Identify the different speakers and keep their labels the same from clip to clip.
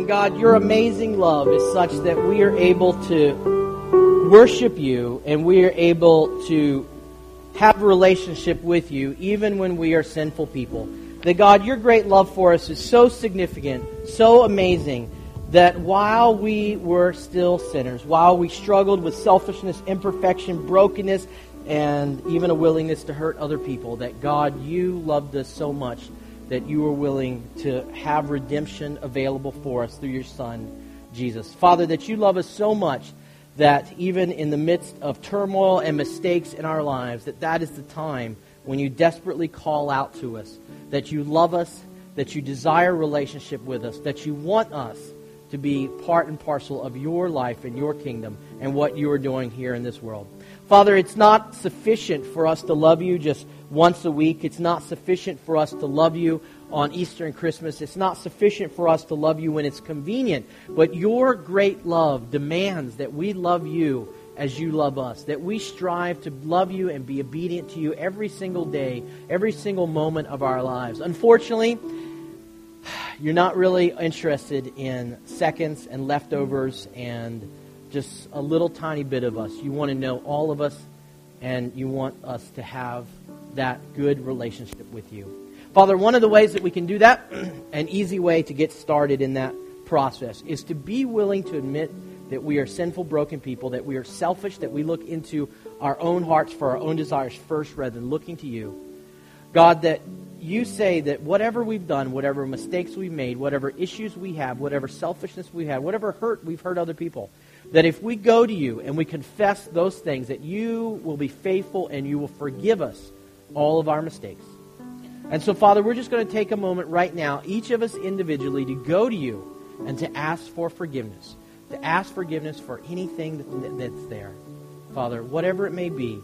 Speaker 1: And God, your amazing love is such that we are able to worship you and we are able to have a relationship with you even when we are sinful people. That God, your great love for us is so significant, so amazing, that while we were still sinners, while we struggled with selfishness, imperfection, brokenness, and even a willingness to hurt other people, that God, you loved us so much that you are willing to have redemption available for us through your Son, Jesus. Father, that you love us so much that even in the midst of turmoil and mistakes in our lives, that that is the time when you desperately call out to us, that you love us, that you desire relationship with us, that you want us to be part and parcel of your life and your kingdom and what you are doing here in this world. Father, it's not sufficient for us to love you just once a week. It's not sufficient for us to love you on Easter and Christmas. It's not sufficient for us to love you when it's convenient. But your great love demands that we love you as you love us, that we strive to love you and be obedient to you every single day, every single moment of our lives. Unfortunately, you're not really interested in seconds and leftovers and just a little tiny bit of us. You want to know all of us, and you want us to have that good relationship with you. Father, one of the ways that we can do that, an easy way to get started in that process, is to be willing to admit that we are sinful, broken people, that we are selfish, that we look into our own hearts for our own desires first rather than looking to you. God, that you say that whatever we've done, whatever mistakes we've made, whatever issues we have, whatever selfishness we have, whatever hurt we've hurt other people, that if we go to you and we confess those things, that you will be faithful and you will forgive us all of our mistakes. And so, Father, we're just going to take a moment right now, each of us individually, to go to you and to ask for forgiveness. To ask forgiveness for anything that's there. Father, whatever it may be,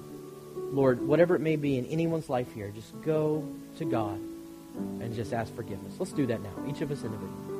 Speaker 1: Lord, whatever it may be in anyone's life here, just go to God and just ask forgiveness. Let's do that now, each of us individually.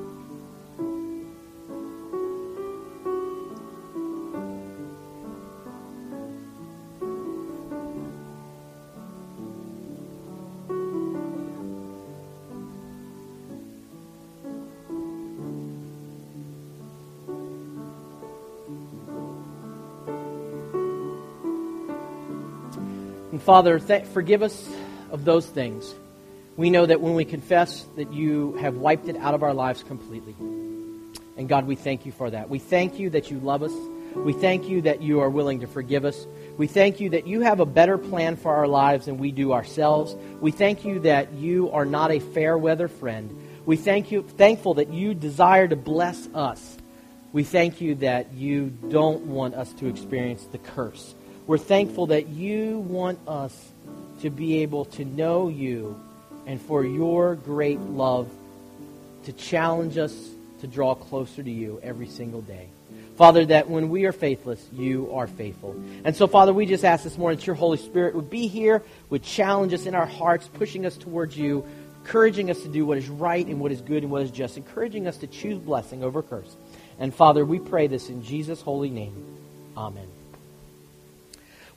Speaker 1: Father, th- forgive us of those things. We know that when we confess that you have wiped it out of our lives completely. And God, we thank you for that. We thank you that you love us. We thank you that you are willing to forgive us. We thank you that you have a better plan for our lives than we do ourselves. We thank you that you are not a fair weather friend. We thank you, thankful that you desire to bless us. We thank you that you don't want us to experience the curse we're thankful that you want us to be able to know you and for your great love to challenge us to draw closer to you every single day. Father, that when we are faithless, you are faithful. And so, Father, we just ask this morning that your Holy Spirit would be here, would challenge us in our hearts, pushing us towards you, encouraging us to do what is right and what is good and what is just, encouraging us to choose blessing over curse. And, Father, we pray this in Jesus' holy name. Amen.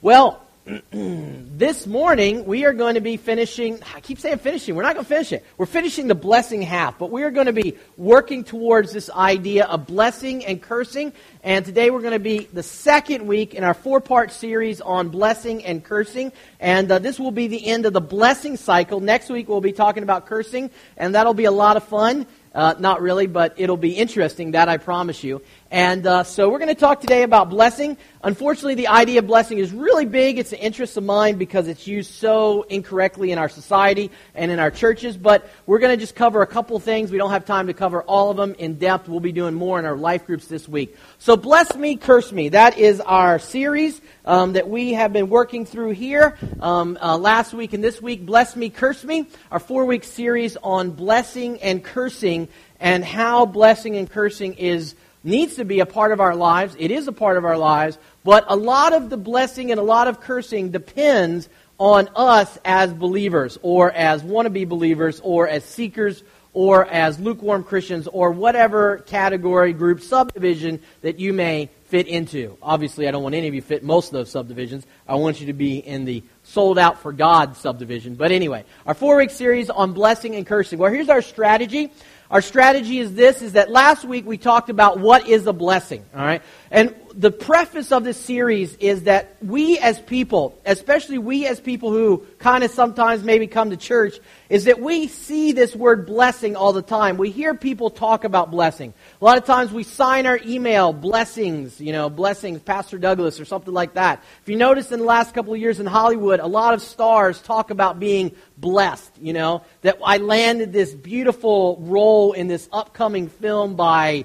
Speaker 1: Well, this morning we are going to be finishing, I keep saying finishing, we're not going to finish it. We're finishing the blessing half, but we are going to be working towards this idea of blessing and cursing. And today we're going to be the second week in our four part series on blessing and cursing. And uh, this will be the end of the blessing cycle. Next week we'll be talking about cursing, and that'll be a lot of fun. Uh, not really, but it'll be interesting, that I promise you. And uh, so we're going to talk today about blessing. Unfortunately, the idea of blessing is really big. It's an interest of mine because it's used so incorrectly in our society and in our churches. But we're going to just cover a couple things. We don't have time to cover all of them in depth. We'll be doing more in our life groups this week. So, bless me, curse me. That is our series um, that we have been working through here um, uh, last week and this week. Bless me, curse me. Our four week series on blessing and cursing and how blessing and cursing is needs to be a part of our lives. It is a part of our lives, but a lot of the blessing and a lot of cursing depends on us as believers or as wannabe believers or as seekers or as lukewarm Christians or whatever category, group, subdivision that you may fit into. Obviously, I don't want any of you fit most of those subdivisions. I want you to be in the sold out for God subdivision. But anyway, our four week series on blessing and cursing. Well, here's our strategy. Our strategy is this, is that last week we talked about what is a blessing, all right? And the preface of this series is that we as people, especially we as people who kind of sometimes maybe come to church, is that we see this word blessing all the time. We hear people talk about blessing. A lot of times we sign our email blessings, you know, blessings, Pastor Douglas or something like that. If you notice in the last couple of years in Hollywood, a lot of stars talk about being blessed, you know, that I landed this beautiful role in this upcoming film by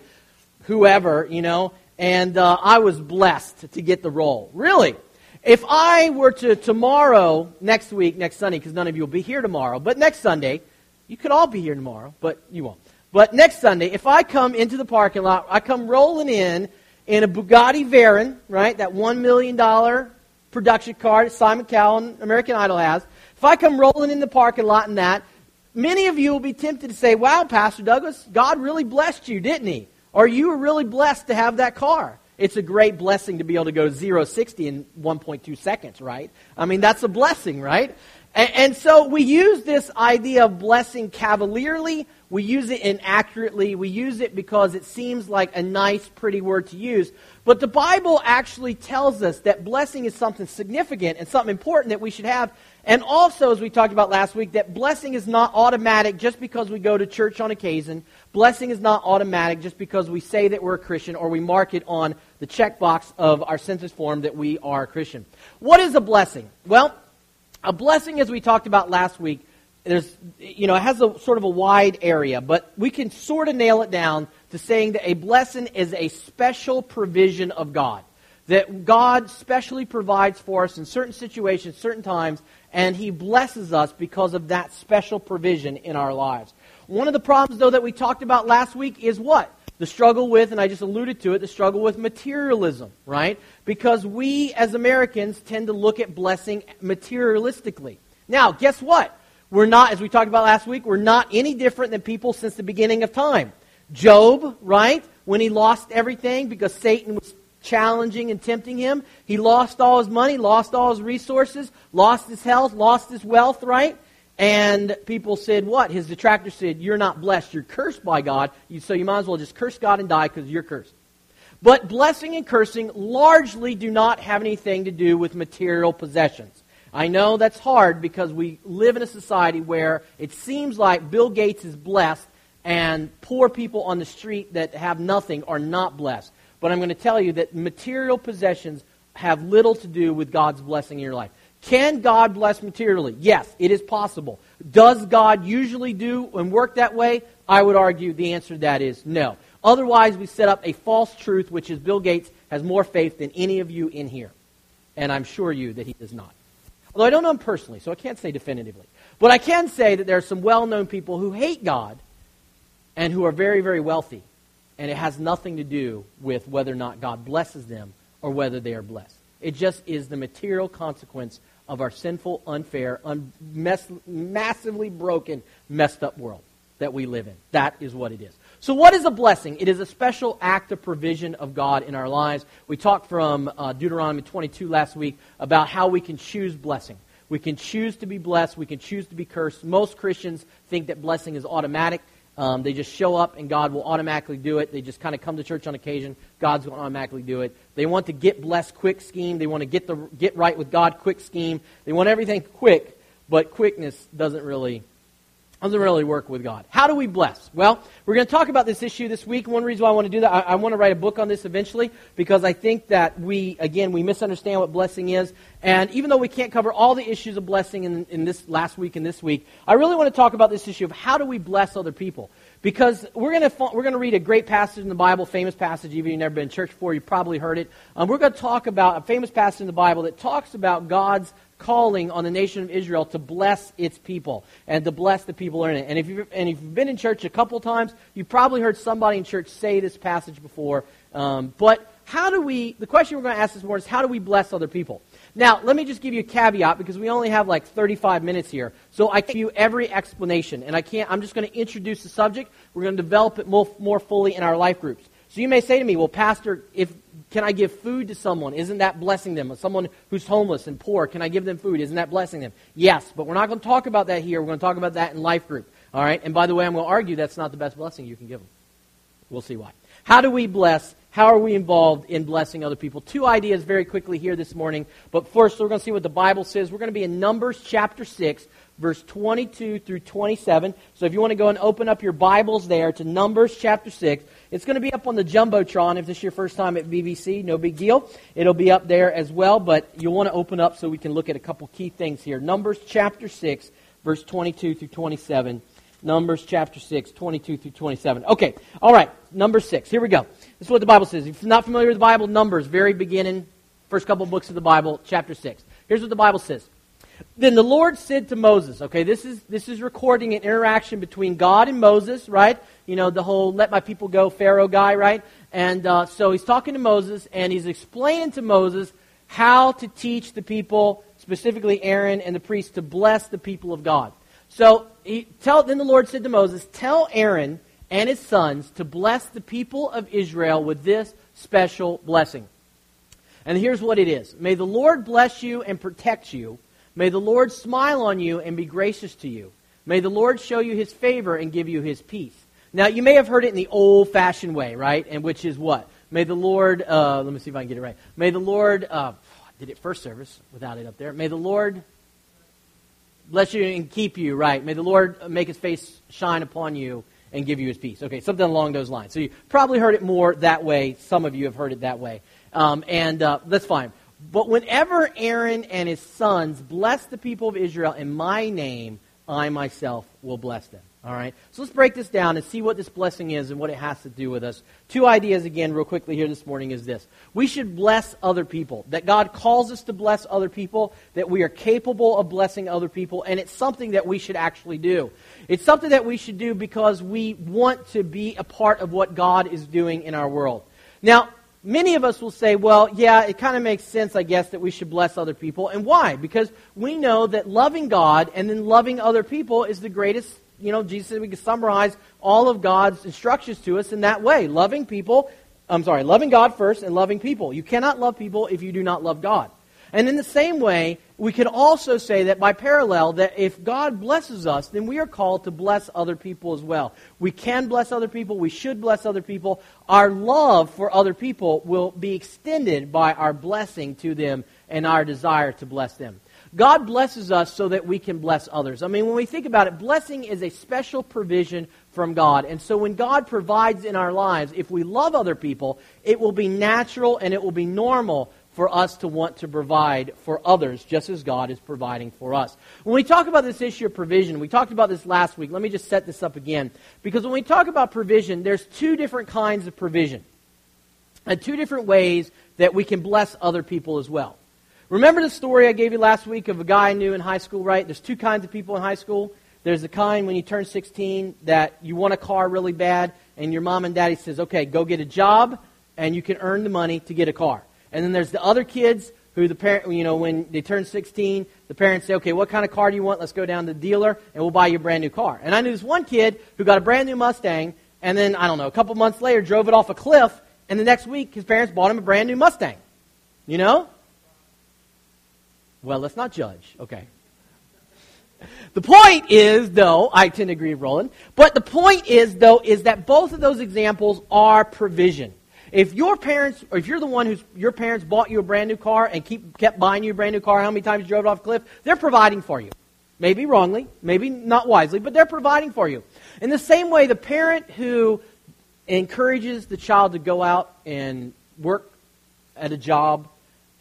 Speaker 1: whoever, you know, and uh, I was blessed to get the role. Really. If I were to tomorrow, next week, next Sunday, because none of you will be here tomorrow, but next Sunday, you could all be here tomorrow, but you won't. But next Sunday, if I come into the parking lot, I come rolling in in a Bugatti Veyron, right, that $1 million production car that Simon Cowell American Idol has, if I come rolling in the parking lot in that, many of you will be tempted to say, wow, Pastor Douglas, God really blessed you, didn't he? Or you were really blessed to have that car. It's a great blessing to be able to go 0 60 in 1.2 seconds, right? I mean, that's a blessing, right? And, and, so we use this idea of blessing cavalierly. We use it inaccurately. We use it because it seems like a nice, pretty word to use. But the Bible actually tells us that blessing is something significant and something important that we should have. And also, as we talked about last week, that blessing is not automatic just because we go to church on occasion. Blessing is not automatic just because we say that we're a Christian or we mark it on the checkbox of our census form that we are a Christian. What is a blessing? Well, a blessing, as we talked about last week, there's, you know, it has a sort of a wide area, but we can sort of nail it down to saying that a blessing is a special provision of God. That God specially provides for us in certain situations, certain times, and He blesses us because of that special provision in our lives. One of the problems, though, that we talked about last week is what? The struggle with, and I just alluded to it, the struggle with materialism, right? Because we as Americans tend to look at blessing materialistically. Now, guess what? We're not, as we talked about last week, we're not any different than people since the beginning of time. Job, right? When he lost everything because Satan was challenging and tempting him, he lost all his money, lost all his resources, lost his health, lost his wealth, right? And people said, what? His detractors said, You're not blessed. You're cursed by God. So you might as well just curse God and die because you're cursed. But blessing and cursing largely do not have anything to do with material possessions. I know that's hard because we live in a society where it seems like Bill Gates is blessed and poor people on the street that have nothing are not blessed. But I'm going to tell you that material possessions have little to do with God's blessing in your life. Can God bless materially? Yes, it is possible. Does God usually do and work that way? I would argue the answer to that is no. Otherwise, we set up a false truth, which is Bill Gates has more faith than any of you in here. And I'm sure you that he does not. Although I don't know him personally, so I can't say definitively. But I can say that there are some well known people who hate God and who are very, very wealthy. And it has nothing to do with whether or not God blesses them or whether they are blessed. It just is the material consequence of our sinful, unfair, un- mess- massively broken, messed up world that we live in. That is what it is. So, what is a blessing? It is a special act of provision of God in our lives. We talked from uh, Deuteronomy 22 last week about how we can choose blessing. We can choose to be blessed. We can choose to be cursed. Most Christians think that blessing is automatic. Um, they just show up and God will automatically do it. They just kind of come to church on occasion. God's going to automatically do it. They want to get blessed quick scheme. They want to get the get right with God quick scheme. They want everything quick, but quickness doesn't really doesn't really work with God. How do we bless? Well, we're going to talk about this issue this week. One reason why I want to do that, I, I, want to write a book on this eventually because I think that we, again, we misunderstand what blessing is. And even though we can't cover all the issues of blessing in, in this last week and this week, I really want to talk about this issue of how do we bless other people. Because we're going to we're going to read a great passage in the Bible, famous passage. Even if you've never been in church before, you probably heard it. Um, we're going to talk about a famous passage in the Bible that talks about God's calling on the nation of Israel to bless its people and to bless the people in it. And if you've, and if you've been in church a couple times, you've probably heard somebody in church say this passage before. Um, but how do we, the question we're going to ask this morning is how do we bless other people? Now, let me just give you a caveat because we only have like 35 minutes here. So I give you every explanation. And I can't, I'm just going to introduce the subject. We're going to develop it more, more fully in our life groups. So you may say to me, well, Pastor, if can I give food to someone? Isn't that blessing them? Someone who's homeless and poor, can I give them food? Isn't that blessing them? Yes, but we're not going to talk about that here. We're going to talk about that in life group. All right? And by the way, I'm going to argue that's not the best blessing you can give them. We'll see why. How do we bless? How are we involved in blessing other people? Two ideas very quickly here this morning. But first, we're going to see what the Bible says. We're going to be in Numbers chapter 6, verse 22 through 27. So if you want to go and open up your Bibles there to Numbers chapter 6, it's going to be up on the Jumbotron. If this is your first time at BBC, no big deal. It'll be up there as well, but you'll want to open up so we can look at a couple key things here. Numbers chapter 6, verse 22 through 27. Numbers chapter 6, 22 through 27. Okay, all right, number 6. Here we go. This is what the Bible says. If you're not familiar with the Bible, Numbers, very beginning, first couple books of the Bible, chapter 6. Here's what the Bible says. Then the Lord said to Moses, okay, this is, this is recording an interaction between God and Moses, right? You know, the whole let my people go Pharaoh guy, right? And uh, so he's talking to Moses, and he's explaining to Moses how to teach the people, specifically Aaron and the priests, to bless the people of God. So he, tell, then the Lord said to Moses, Tell Aaron and his sons to bless the people of Israel with this special blessing. And here's what it is May the Lord bless you and protect you. May the Lord smile on you and be gracious to you. May the Lord show you his favor and give you his peace. Now, you may have heard it in the old fashioned way, right? And which is what? May the Lord, uh, let me see if I can get it right. May the Lord, uh, did it first service without it up there. May the Lord bless you and keep you, right? May the Lord make his face shine upon you and give you his peace. Okay, something along those lines. So you probably heard it more that way. Some of you have heard it that way. Um, and uh, that's fine. But whenever Aaron and his sons bless the people of Israel in my name, I myself will bless them. All right? So let's break this down and see what this blessing is and what it has to do with us. Two ideas, again, real quickly here this morning is this. We should bless other people. That God calls us to bless other people, that we are capable of blessing other people, and it's something that we should actually do. It's something that we should do because we want to be a part of what God is doing in our world. Now, many of us will say, well, yeah, it kind of makes sense, I guess, that we should bless other people. And why? Because we know that loving God and then loving other people is the greatest you know, Jesus said we could summarize all of God's instructions to us in that way. Loving people, I'm sorry, loving God first and loving people. You cannot love people if you do not love God. And in the same way, we can also say that by parallel, that if God blesses us, then we are called to bless other people as well. We can bless other people. We should bless other people. Our love for other people will be extended by our blessing to them and our desire to bless them. God blesses us so that we can bless others. I mean, when we think about it, blessing is a special provision from God. And so when God provides in our lives, if we love other people, it will be natural and it will be normal for us to want to provide for others just as God is providing for us. When we talk about this issue of provision, we talked about this last week. Let me just set this up again. Because when we talk about provision, there's two different kinds of provision. And two different ways that we can bless other people as well. Remember the story I gave you last week of a guy I knew in high school, right? There's two kinds of people in high school. There's the kind when you turn 16 that you want a car really bad, and your mom and daddy says, okay, go get a job, and you can earn the money to get a car. And then there's the other kids who the parent, you know, when they turn 16, the parents say, okay, what kind of car do you want? Let's go down to the dealer, and we'll buy you a brand new car. And I knew this one kid who got a brand new Mustang, and then, I don't know, a couple months later drove it off a cliff, and the next week his parents bought him a brand new Mustang. You know? Well, let's not judge. Okay. The point is, though, I tend to agree with Roland, but the point is, though, is that both of those examples are provision. If your parents, or if you're the one whose your parents bought you a brand new car and keep kept buying you a brand new car, how many times you drove it off a cliff? They're providing for you. Maybe wrongly, maybe not wisely, but they're providing for you. In the same way, the parent who encourages the child to go out and work at a job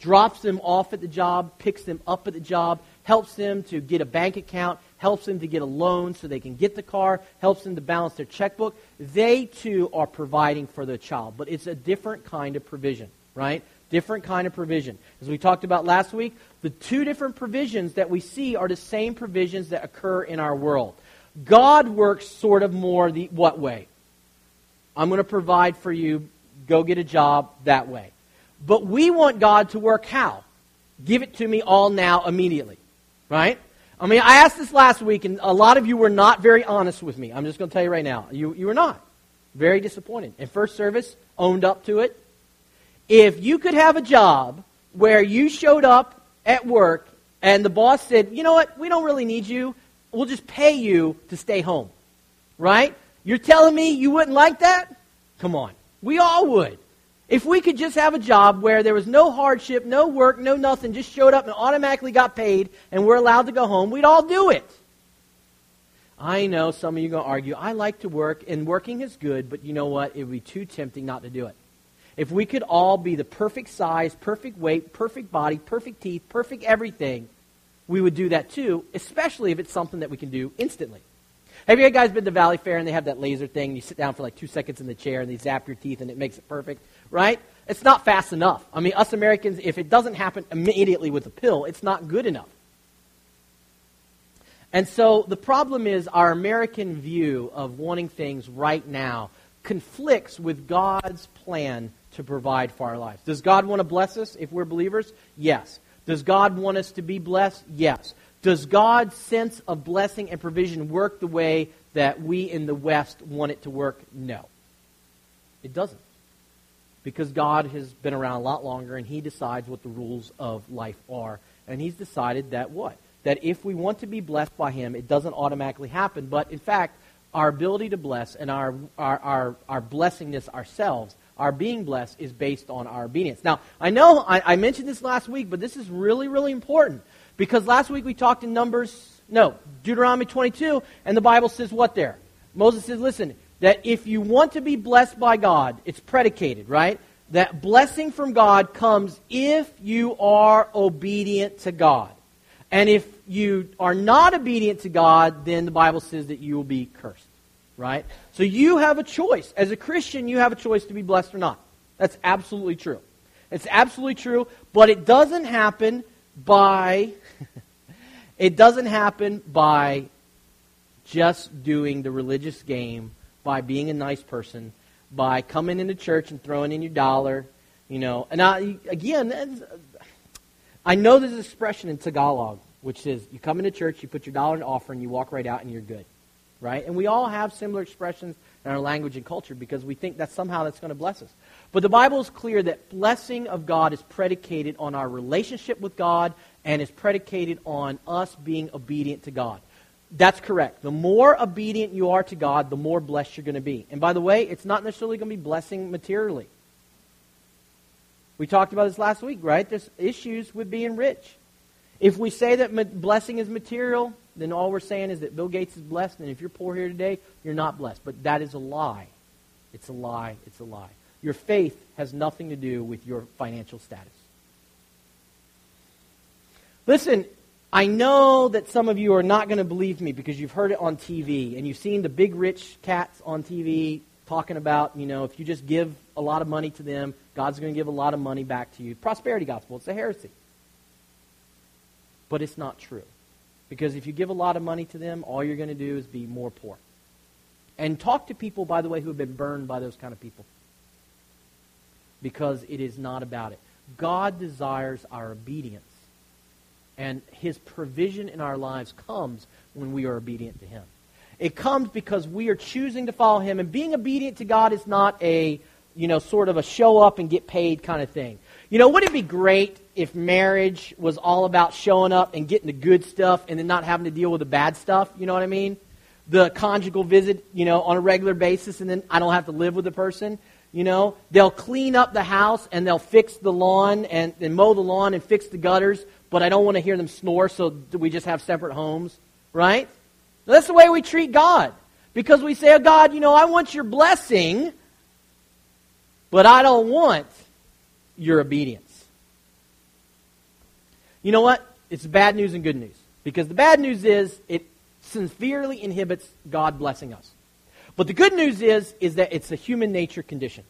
Speaker 1: drops them off at the job, picks them up at the job, helps them to get a bank account, helps them to get a loan so they can get the car, helps them to balance their checkbook. They too are providing for the child, but it's a different kind of provision, right? Different kind of provision. As we talked about last week, the two different provisions that we see are the same provisions that occur in our world. God works sort of more the what way? I'm going to provide for you, go get a job that way. But we want God to work how? Give it to me all now, immediately. Right? I mean, I asked this last week, and a lot of you were not very honest with me. I'm just going to tell you right now. You, you were not. Very disappointed. And first service owned up to it. If you could have a job where you showed up at work and the boss said, you know what, we don't really need you, we'll just pay you to stay home. right? You're telling me you wouldn't like that? Come on. We all would. If we could just have a job where there was no hardship, no work, no nothing, just showed up and automatically got paid and we're allowed to go home, we'd all do it. I know some of you are going to argue, I like to work, and working is good, but you know what? It would be too tempting not to do it. If we could all be the perfect size, perfect weight, perfect body, perfect teeth, perfect everything, we would do that too, especially if it's something that we can do instantly. Have you guys been to Valley Fair and they have that laser thing? And You sit down for like two seconds in the chair and they zap your teeth and it makes it perfect, right? It's not fast enough. I mean, us Americans, if it doesn't happen immediately with a pill, it's not good enough. And so the problem is our American view of wanting things right now conflicts with God's plan to provide for our lives. Does God want to bless us if we're believers? Yes. Does God want us to be blessed? Yes. Does God's sense of blessing and provision work the way that we in the West want it to work? No. It doesn't. Because God has been around a lot longer and He decides what the rules of life are. And He's decided that what? that if we want to be blessed by Him, it doesn't automatically happen. But in fact, our ability to bless and our, our, our, our blessingness ourselves, our being blessed, is based on our obedience. Now, I know I, I mentioned this last week, but this is really, really important. Because last week we talked in Numbers, no, Deuteronomy 22, and the Bible says what there? Moses says, listen, that if you want to be blessed by God, it's predicated, right? That blessing from God comes if you are obedient to God. And if you are not obedient to God, then the Bible says that you will be cursed. Right? So you have a choice. As a Christian, you have a choice to be blessed or not. That's absolutely true. It's absolutely true, but it doesn't happen by it doesn't happen by just doing the religious game, by being a nice person, by coming into church and throwing in your dollar, you know. And I, again, I know there's an expression in Tagalog which is you come into church, you put your dollar in offering, you walk right out, and you're good. Right? And we all have similar expressions in our language and culture because we think that somehow that's going to bless us. But the Bible is clear that blessing of God is predicated on our relationship with God and is predicated on us being obedient to God. That's correct. The more obedient you are to God, the more blessed you're going to be. And by the way, it's not necessarily going to be blessing materially. We talked about this last week, right? There's issues with being rich. If we say that blessing is material, then all we're saying is that Bill Gates is blessed, and if you're poor here today, you're not blessed. But that is a lie. It's a lie. It's a lie. Your faith has nothing to do with your financial status. Listen, I know that some of you are not going to believe me because you've heard it on TV and you've seen the big rich cats on TV talking about, you know, if you just give a lot of money to them, God's going to give a lot of money back to you. Prosperity gospel, it's a heresy. But it's not true. Because if you give a lot of money to them, all you're going to do is be more poor. And talk to people, by the way, who have been burned by those kind of people. Because it is not about it. God desires our obedience. And his provision in our lives comes when we are obedient to him. It comes because we are choosing to follow him. And being obedient to God is not a, you know, sort of a show up and get paid kind of thing. You know, wouldn't it be great if marriage was all about showing up and getting the good stuff and then not having to deal with the bad stuff? You know what I mean? The conjugal visit, you know, on a regular basis and then I don't have to live with the person. You know, they'll clean up the house and they'll fix the lawn and, and mow the lawn and fix the gutters, but I don't want to hear them snore, so we just have separate homes, right? That's the way we treat God. Because we say, oh, God, you know, I want your blessing, but I don't want your obedience. You know what? It's bad news and good news. Because the bad news is it severely inhibits God blessing us. But the good news is, is that it's a human nature condition.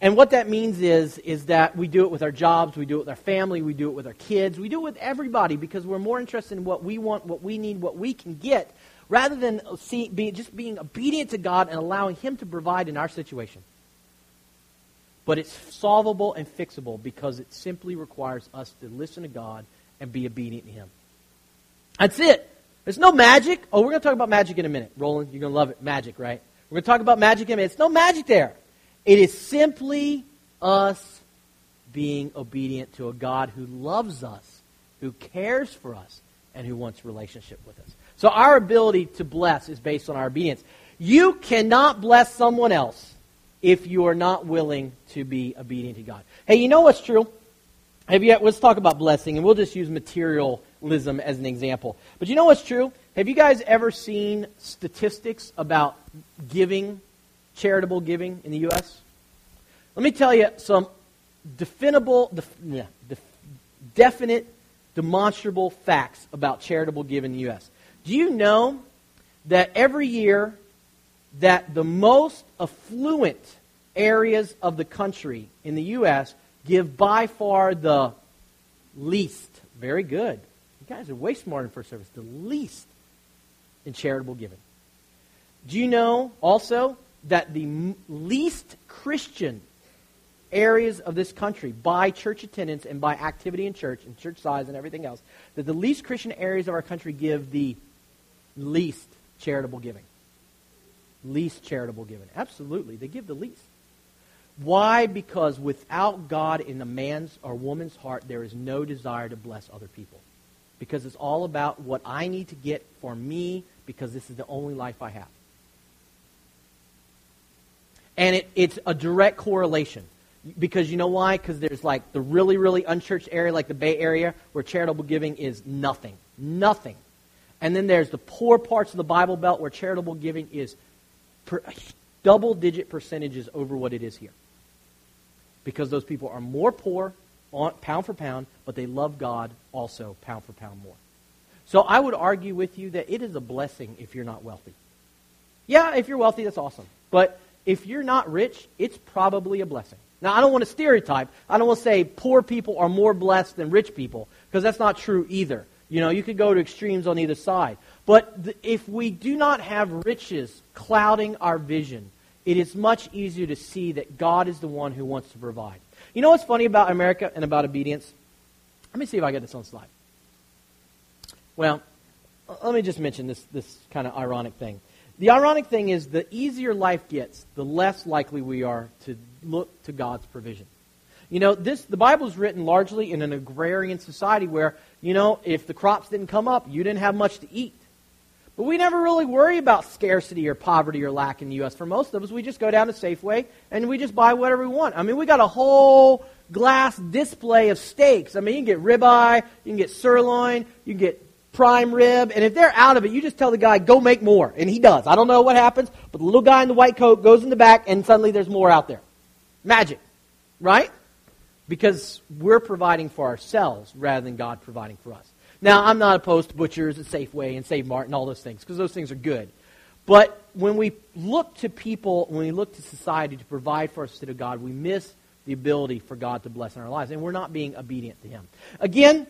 Speaker 1: And what that means is, is that we do it with our jobs, we do it with our family, we do it with our kids, we do it with everybody because we're more interested in what we want, what we need, what we can get, rather than see, be, just being obedient to God and allowing Him to provide in our situation. But it's solvable and fixable because it simply requires us to listen to God and be obedient to Him. That's it. There's no magic. Oh, we're going to talk about magic in a minute. Roland, you're going to love it. Magic, right? We're going to talk about magic in a minute. It's no magic there. It is simply us being obedient to a God who loves us, who cares for us, and who wants relationship with us. So our ability to bless is based on our obedience. You cannot bless someone else if you are not willing to be obedient to God. Hey, you know what's true? Have you, let's talk about blessing, and we'll just use materialism as an example. But you know what's true? Have you guys ever seen statistics about giving, charitable giving in the U.S.? Let me tell you some definable, def, yeah, def, definite, demonstrable facts about charitable giving in the U.S. Do you know that every year that the most affluent areas of the country in the U.S. give by far the least. Very good. You guys are way smarter in first service. The least in charitable giving. Do you know also that the least Christian areas of this country by church attendance and by activity in church and church size and everything else, that the least Christian areas of our country give the least charitable giving? least charitable giving. Absolutely, they give the least. Why? Because without God in a man's or woman's heart, there is no desire to bless other people. Because it's all about what I need to get for me because this is the only life I have. And it, it's a direct correlation. Because you know why? Because there's like the really, really unchurched area, like the Bay Area, where charitable giving is nothing. Nothing. And then there's the poor parts of the Bible Belt where charitable giving is per, double digit percentages over what it is here. Because those people are more poor, pound for pound, but they love God also pound for pound more. So I would argue with you that it is a blessing if you're not wealthy. Yeah, if you're wealthy, that's awesome. But if you're not rich, it's probably a blessing. Now, I don't want to stereotype. I don't want to say poor people are more blessed than rich people, because that's not true either. You know, you could go to extremes on either side. But th- if we do not have riches clouding our vision, it is much easier to see that God is the one who wants to provide. You know what's funny about America and about obedience? Let me see if I get this on slide. Well, let me just mention this, this kind of ironic thing. The ironic thing is the easier life gets, the less likely we are to look to God's provision. You know, this the Bible is written largely in an agrarian society where, you know, if the crops didn't come up, you didn't have much to eat. But we never really worry about scarcity or poverty or lack in the U.S. For most of us, we just go down to Safeway and we just buy whatever we want. I mean, we got a whole glass display of steaks. I mean, you can get ribeye, you can get sirloin, you can get prime rib, and if they're out of it, you just tell the guy, go make more. And he does. I don't know what happens, but the little guy in the white coat goes in the back and suddenly there's more out there. Magic. Right? Because we're providing for ourselves rather than God providing for us. Now, I'm not opposed to butchers and Safeway and Save Mart and all those things, because those things are good. But when we look to people, when we look to society to provide for us instead of God, we miss the ability for God to bless in our lives, and we're not being obedient to Him. Again,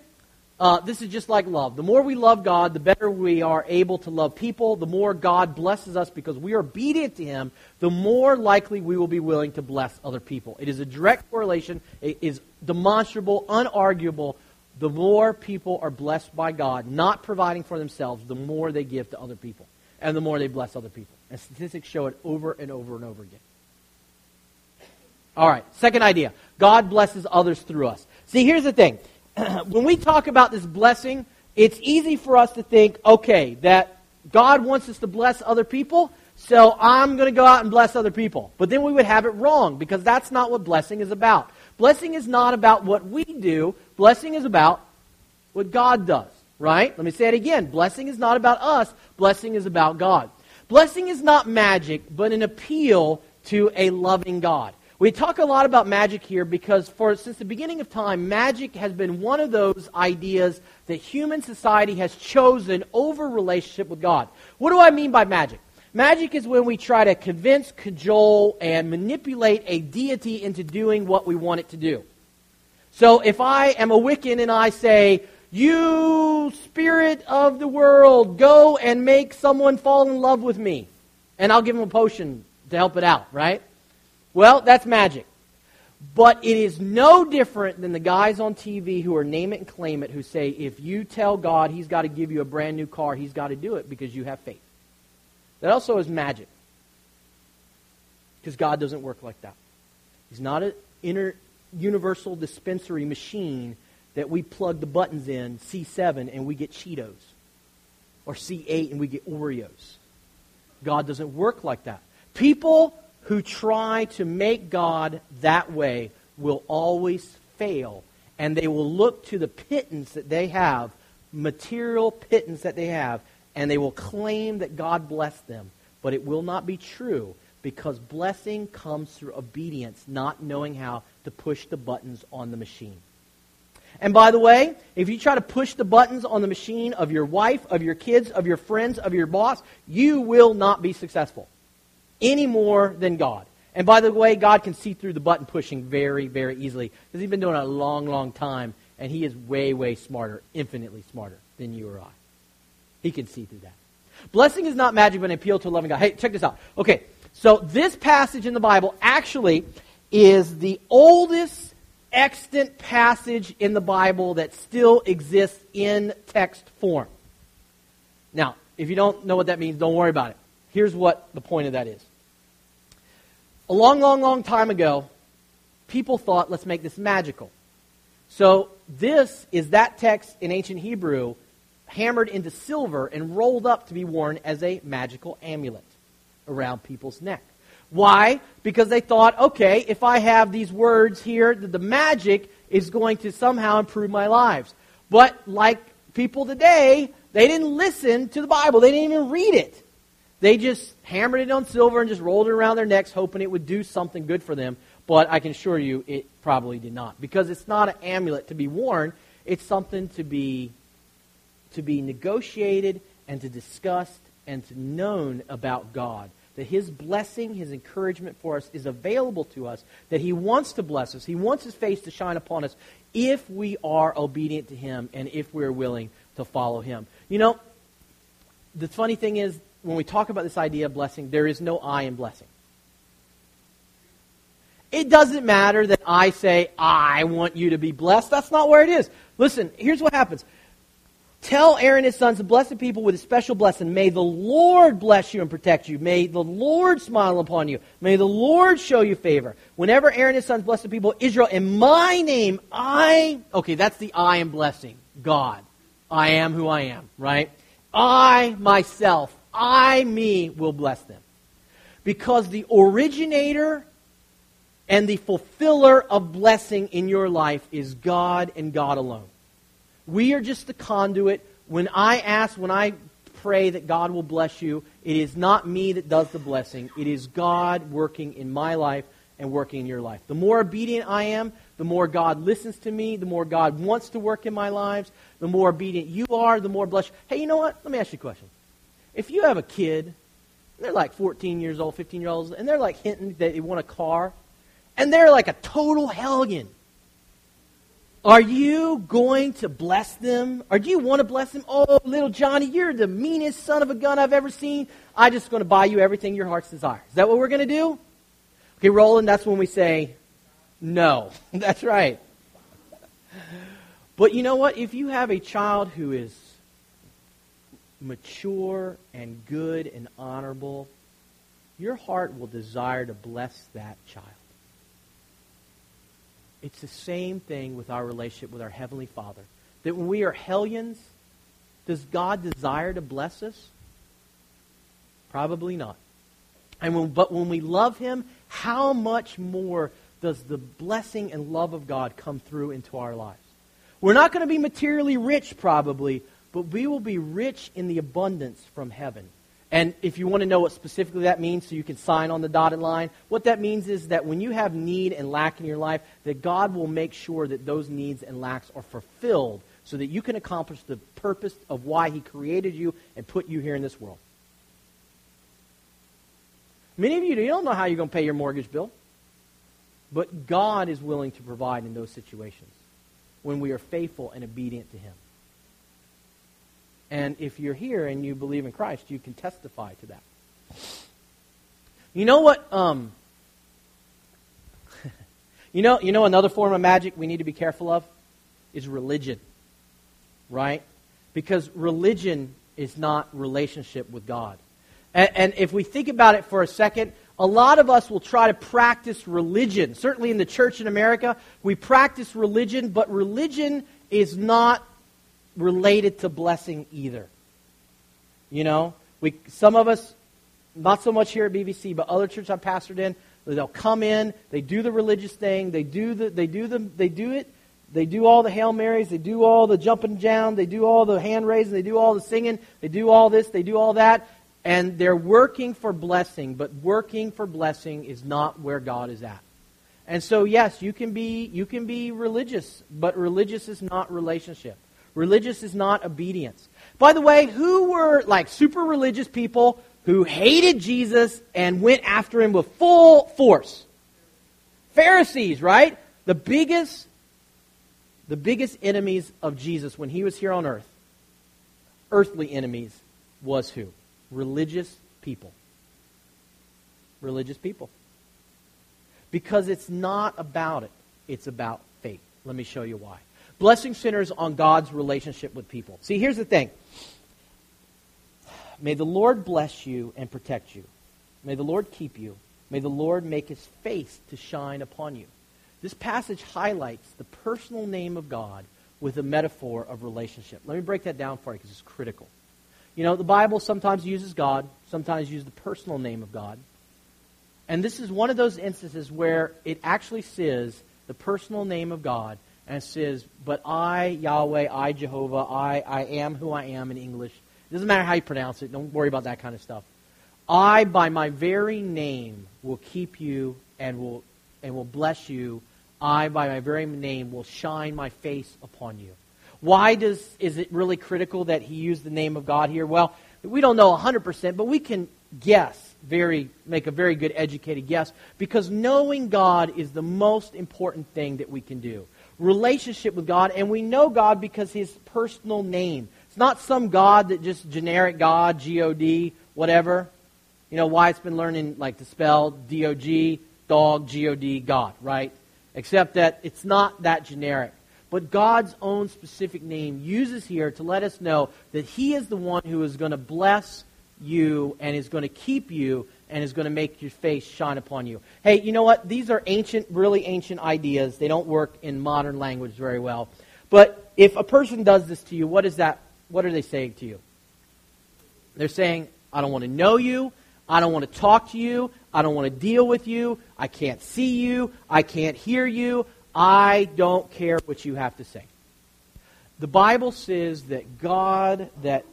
Speaker 1: uh, this is just like love. The more we love God, the better we are able to love people. The more God blesses us because we are obedient to Him, the more likely we will be willing to bless other people. It is a direct correlation. It is demonstrable, unarguable the more people are blessed by God, not providing for themselves, the more they give to other people. And the more they bless other people. And statistics show it over and over and over again. All right, second idea God blesses others through us. See, here's the thing. when we talk about this blessing, it's easy for us to think, okay, that God wants us to bless other people, so I'm going to go out and bless other people. But then we would have it wrong because that's not what blessing is about. Blessing is not about what we do, blessing is about what God does, right? Let me say it again. Blessing is not about us, blessing is about God. Blessing is not magic, but an appeal to a loving God. We talk a lot about magic here because for since the beginning of time, magic has been one of those ideas that human society has chosen over relationship with God. What do I mean by magic? Magic is when we try to convince, cajole, and manipulate a deity into doing what we want it to do. So if I am a Wiccan and I say, You spirit of the world, go and make someone fall in love with me, and I'll give them a potion to help it out, right? Well, that's magic. But it is no different than the guys on TV who are name it and claim it who say, if you tell God he's got to give you a brand new car, he's got to do it because you have faith. That also is magic. Because God doesn't work like that. He's not an inner universal dispensary machine that we plug the buttons in, C7, and we get Cheetos. Or C8 and we get Oreos. God doesn't work like that. People who try to make God that way will always fail, and they will look to the pittance that they have, material pittance that they have, and they will claim that God blessed them. But it will not be true because blessing comes through obedience, not knowing how to push the buttons on the machine. And by the way, if you try to push the buttons on the machine of your wife, of your kids, of your friends, of your boss, you will not be successful any more than God. And by the way, God can see through the button pushing very, very easily because He's been doing it a long, long time, and He is way, way smarter, infinitely smarter than you or I. He can see through that. Blessing is not magic, but an appeal to a loving God. Hey, check this out. Okay, so this passage in the Bible actually is the oldest extant passage in the Bible that still exists in text form. Now, if you don't know what that means, don't worry about it. Here's what the point of that is. A long, long, long time ago, people thought, let's make this magical. So, this is that text in ancient Hebrew hammered into silver and rolled up to be worn as a magical amulet around people's neck. Why? Because they thought, okay, if I have these words here, the magic is going to somehow improve my lives. But like people today, they didn't listen to the Bible. They didn't even read it. They just hammered it on silver and just rolled it around their necks, hoping it would do something good for them. But I can assure you, it probably did not. Because it's not an amulet to be worn, it's something to be, to be negotiated and to discussed and known about God that His blessing, His encouragement for us is available to us, that He wants to bless us. He wants His face to shine upon us if we are obedient to Him and if we're willing to follow Him. You know, the funny thing is, when we talk about this idea of blessing, there is no I in blessing. It doesn't matter that I say, I want you to be blessed. That's not where it is. Listen, here's what happens. Tell Aaron and his sons the people with a special blessing. May the Lord bless you and protect you. May the Lord smile upon you. May the Lord show you favor. Whenever Aaron and his sons bless the people Israel in my name, I. Okay, that's the I am blessing. God. I am who I am, right? I myself, I me will bless them. Because the originator and the fulfiller of blessing in your life is God and God alone. We are just the conduit. When I ask, when I pray that God will bless you, it is not me that does the blessing. It is God working in my life and working in your life. The more obedient I am, the more God listens to me, the more God wants to work in my lives, the more obedient you are, the more blessed. Hey, you know what? Let me ask you a question. If you have a kid, they're like 14 years old, 15 years old, and they're like hinting that they want a car, and they're like a total hellion. Are you going to bless them? Or do you want to bless them? Oh, little Johnny, you're the meanest son of a gun I've ever seen. I'm just going to buy you everything your heart's desire. Is that what we're going to do? Okay, Roland, that's when we say no. that's right. But you know what? If you have a child who is mature and good and honorable, your heart will desire to bless that child. It's the same thing with our relationship with our Heavenly Father. That when we are hellions, does God desire to bless us? Probably not. And when, but when we love Him, how much more does the blessing and love of God come through into our lives? We're not going to be materially rich, probably, but we will be rich in the abundance from heaven. And if you want to know what specifically that means, so you can sign on the dotted line, what that means is that when you have need and lack in your life, that God will make sure that those needs and lacks are fulfilled so that you can accomplish the purpose of why He created you and put you here in this world. Many of you, you don't know how you're going to pay your mortgage bill, but God is willing to provide in those situations when we are faithful and obedient to Him. And if you're here and you believe in Christ, you can testify to that. You know what? Um, you know, you know another form of magic we need to be careful of is religion, right? Because religion is not relationship with God. And, and if we think about it for a second, a lot of us will try to practice religion. Certainly in the church in America, we practice religion, but religion is not related to blessing either. You know, we some of us not so much here at BVC, but other churches I pastored in, they'll come in, they do the religious thing, they do the, they do the, they do it, they do all the Hail Marys, they do all the jumping down, they do all the hand raising, they do all the singing, they do all this, they do all that, and they're working for blessing, but working for blessing is not where God is at. And so yes, you can be you can be religious, but religious is not relationship. Religious is not obedience. By the way, who were like super religious people who hated Jesus and went after him with full force? Pharisees, right? The biggest the biggest enemies of Jesus when he was here on earth, earthly enemies, was who? Religious people. Religious people. Because it's not about it, it's about faith. Let me show you why. Blessing centers on God's relationship with people. See, here's the thing. May the Lord bless you and protect you. May the Lord keep you. May the Lord make his face to shine upon you. This passage highlights the personal name of God with a metaphor of relationship. Let me break that down for you because it's critical. You know, the Bible sometimes uses God, sometimes uses the personal name of God. And this is one of those instances where it actually says the personal name of God and says, But I, Yahweh, I, Jehovah, I, I am who I am in English. It doesn't matter how you pronounce it. Don't worry about that kind of stuff. I, by my very name, will keep you and will, and will bless you. I, by my very name, will shine my face upon you. Why does, is it really critical that he used the name of God here? Well, we don't know 100%, but we can guess very make a very good educated guess because knowing God is the most important thing that we can do. Relationship with God, and we know God because his personal name. It's not some God that just generic God, G O D, whatever. You know, why it's been learning like to spell D O G, dog, G O D, God, right? Except that it's not that generic. But God's own specific name uses here to let us know that He is the one who is going to bless you and is going to keep you and is going to make your face shine upon you. Hey, you know what? These are ancient, really ancient ideas. They don't work in modern language very well. But if a person does this to you, what is that what are they saying to you? They're saying, I don't want to know you. I don't want to talk to you. I don't want to deal with you. I can't see you. I can't hear you. I don't care what you have to say. The Bible says that God, that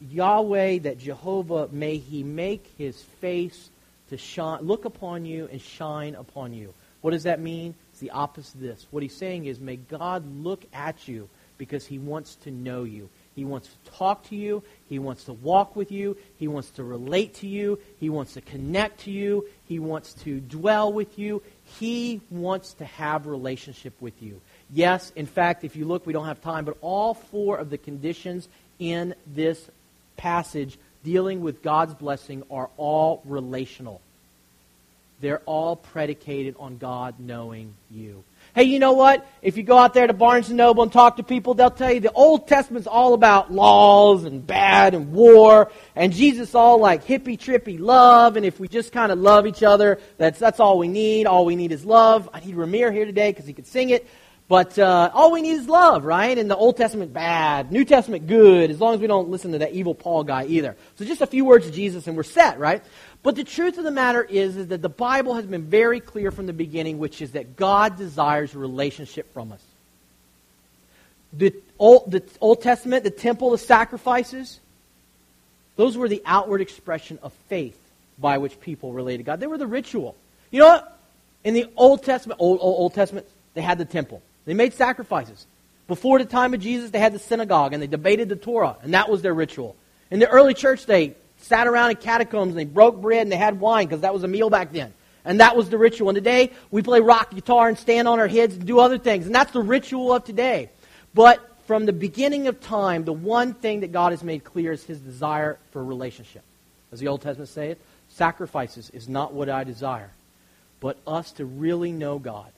Speaker 1: Yahweh, that Jehovah, may he make his face to shine, look upon you and shine upon you. What does that mean? It's the opposite of this. What he's saying is, may God look at you because he wants to know you. He wants to talk to you. He wants to walk with you. He wants to relate to you. He wants to connect to you. He wants to dwell with you. He wants to have relationship with you. Yes, in fact, if you look, we don't have time, but all four of the conditions in this passage dealing with God's blessing are all relational. They're all predicated on God knowing you. Hey, you know what? If you go out there to Barnes & Noble and talk to people, they'll tell you the Old Testament's all about laws and bad and war, and Jesus all like hippy trippy love, and if we just kind of love each other, that's, that's all we need. All we need is love. I need Ramir here today because he could sing it. But uh, all we need is love, right? And the Old Testament bad, New Testament good, as long as we don't listen to that evil Paul guy either. So just a few words of Jesus and we're set, right? But the truth of the matter is, is that the Bible has been very clear from the beginning, which is that God desires a relationship from us. The Old, the Old Testament, the temple, the sacrifices, those were the outward expression of faith by which people related to God. They were the ritual. You know what? In the Old Testament, Old, Old, Old Testament, they had the temple. They made sacrifices. Before the time of Jesus, they had the synagogue and they debated the Torah, and that was their ritual. In the early church, they sat around in catacombs and they broke bread and they had wine because that was a meal back then. And that was the ritual. And today, we play rock guitar and stand on our heads and do other things. And that's the ritual of today. But from the beginning of time, the one thing that God has made clear is his desire for relationship. As the Old Testament says, sacrifices is not what I desire, but us to really know God.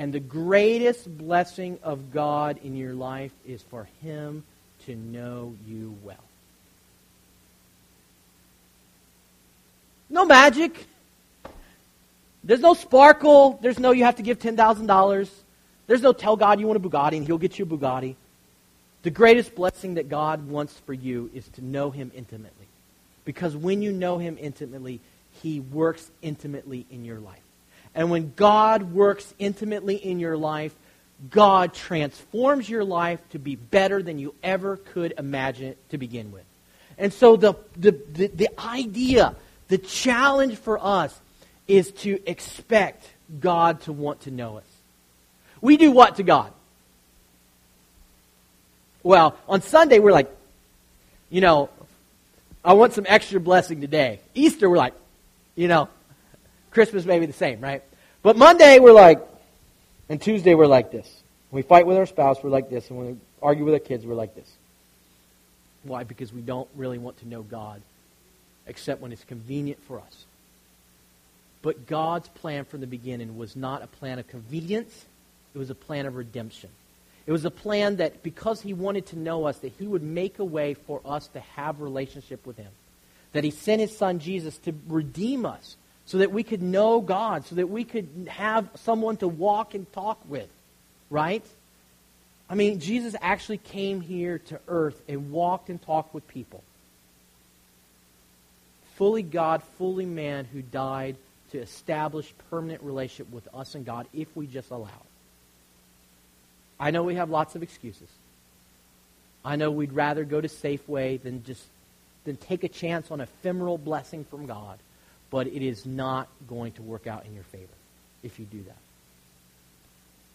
Speaker 1: And the greatest blessing of God in your life is for him to know you well. No magic. There's no sparkle. There's no you have to give $10,000. There's no tell God you want a Bugatti and he'll get you a Bugatti. The greatest blessing that God wants for you is to know him intimately. Because when you know him intimately, he works intimately in your life. And when God works intimately in your life, God transforms your life to be better than you ever could imagine it to begin with. And so the, the, the, the idea, the challenge for us is to expect God to want to know us. We do what to God? Well, on Sunday, we're like, you know, I want some extra blessing today. Easter, we're like, you know, Christmas may be the same, right? But Monday, we're like, and Tuesday, we're like this. When we fight with our spouse, we're like this. And when we argue with our kids, we're like this. Why? Because we don't really want to know God except when it's convenient for us. But God's plan from the beginning was not a plan of convenience, it was a plan of redemption. It was a plan that because he wanted to know us, that he would make a way for us to have relationship with him. That he sent his son Jesus to redeem us so that we could know God, so that we could have someone to walk and talk with. Right? I mean, Jesus actually came here to earth and walked and talked with people. Fully God, fully man who died to establish permanent relationship with us and God if we just allow it. I know we have lots of excuses. I know we'd rather go to Safeway than just than take a chance on ephemeral blessing from God, but it is not going to work out in your favor if you do that.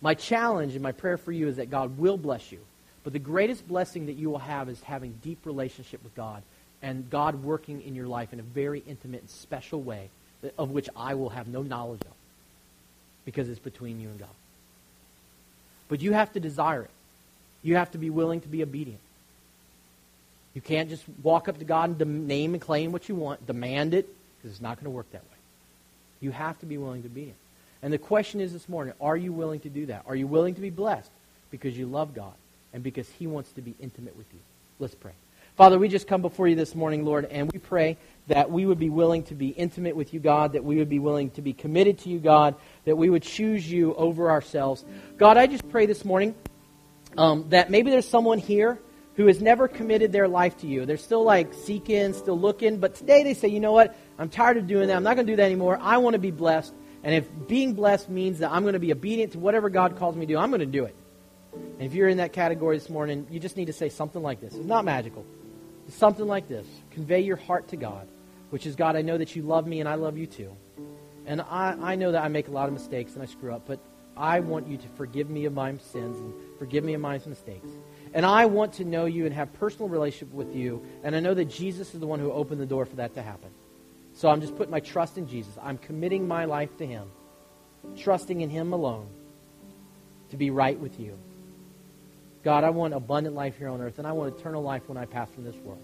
Speaker 1: My challenge and my prayer for you is that God will bless you. But the greatest blessing that you will have is having deep relationship with God and God working in your life in a very intimate and special way of which I will have no knowledge of because it's between you and God. But you have to desire it. You have to be willing to be obedient. You can't just walk up to God and name and claim what you want, demand it, it's not going to work that way. You have to be willing to be it. And the question is this morning, are you willing to do that? Are you willing to be blessed because you love God and because he wants to be intimate with you? Let's pray. Father, we just come before you this morning, Lord, and we pray that we would be willing to be intimate with you, God, that we would be willing to be committed to you, God, that we would choose you over ourselves. God, I just pray this morning um, that maybe there's someone here who has never committed their life to you. They're still like seeking, still looking, but today they say, you know what? I'm tired of doing that. I'm not going to do that anymore. I want to be blessed. And if being blessed means that I'm going to be obedient to whatever God calls me to do, I'm going to do it. And if you're in that category this morning, you just need to say something like this. It's not magical. It's something like this. Convey your heart to God which is God, I know that you love me and I love you too. And I, I know that I make a lot of mistakes and I screw up, but I want you to forgive me of my sins and forgive me of my mistakes. And I want to know you and have personal relationship with you. And I know that Jesus is the one who opened the door for that to happen. So I'm just putting my trust in Jesus. I'm committing my life to him, trusting in him alone to be right with you. God, I want abundant life here on earth, and I want eternal life when I pass from this world.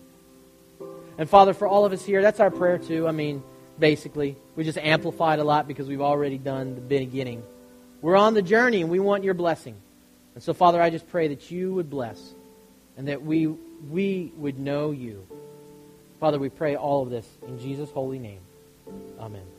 Speaker 1: And Father, for all of us here, that's our prayer too. I mean, basically, we just amplified a lot because we've already done the beginning. We're on the journey and we want your blessing. And so, Father, I just pray that you would bless and that we, we would know you. Father, we pray all of this in Jesus' holy name. Amen.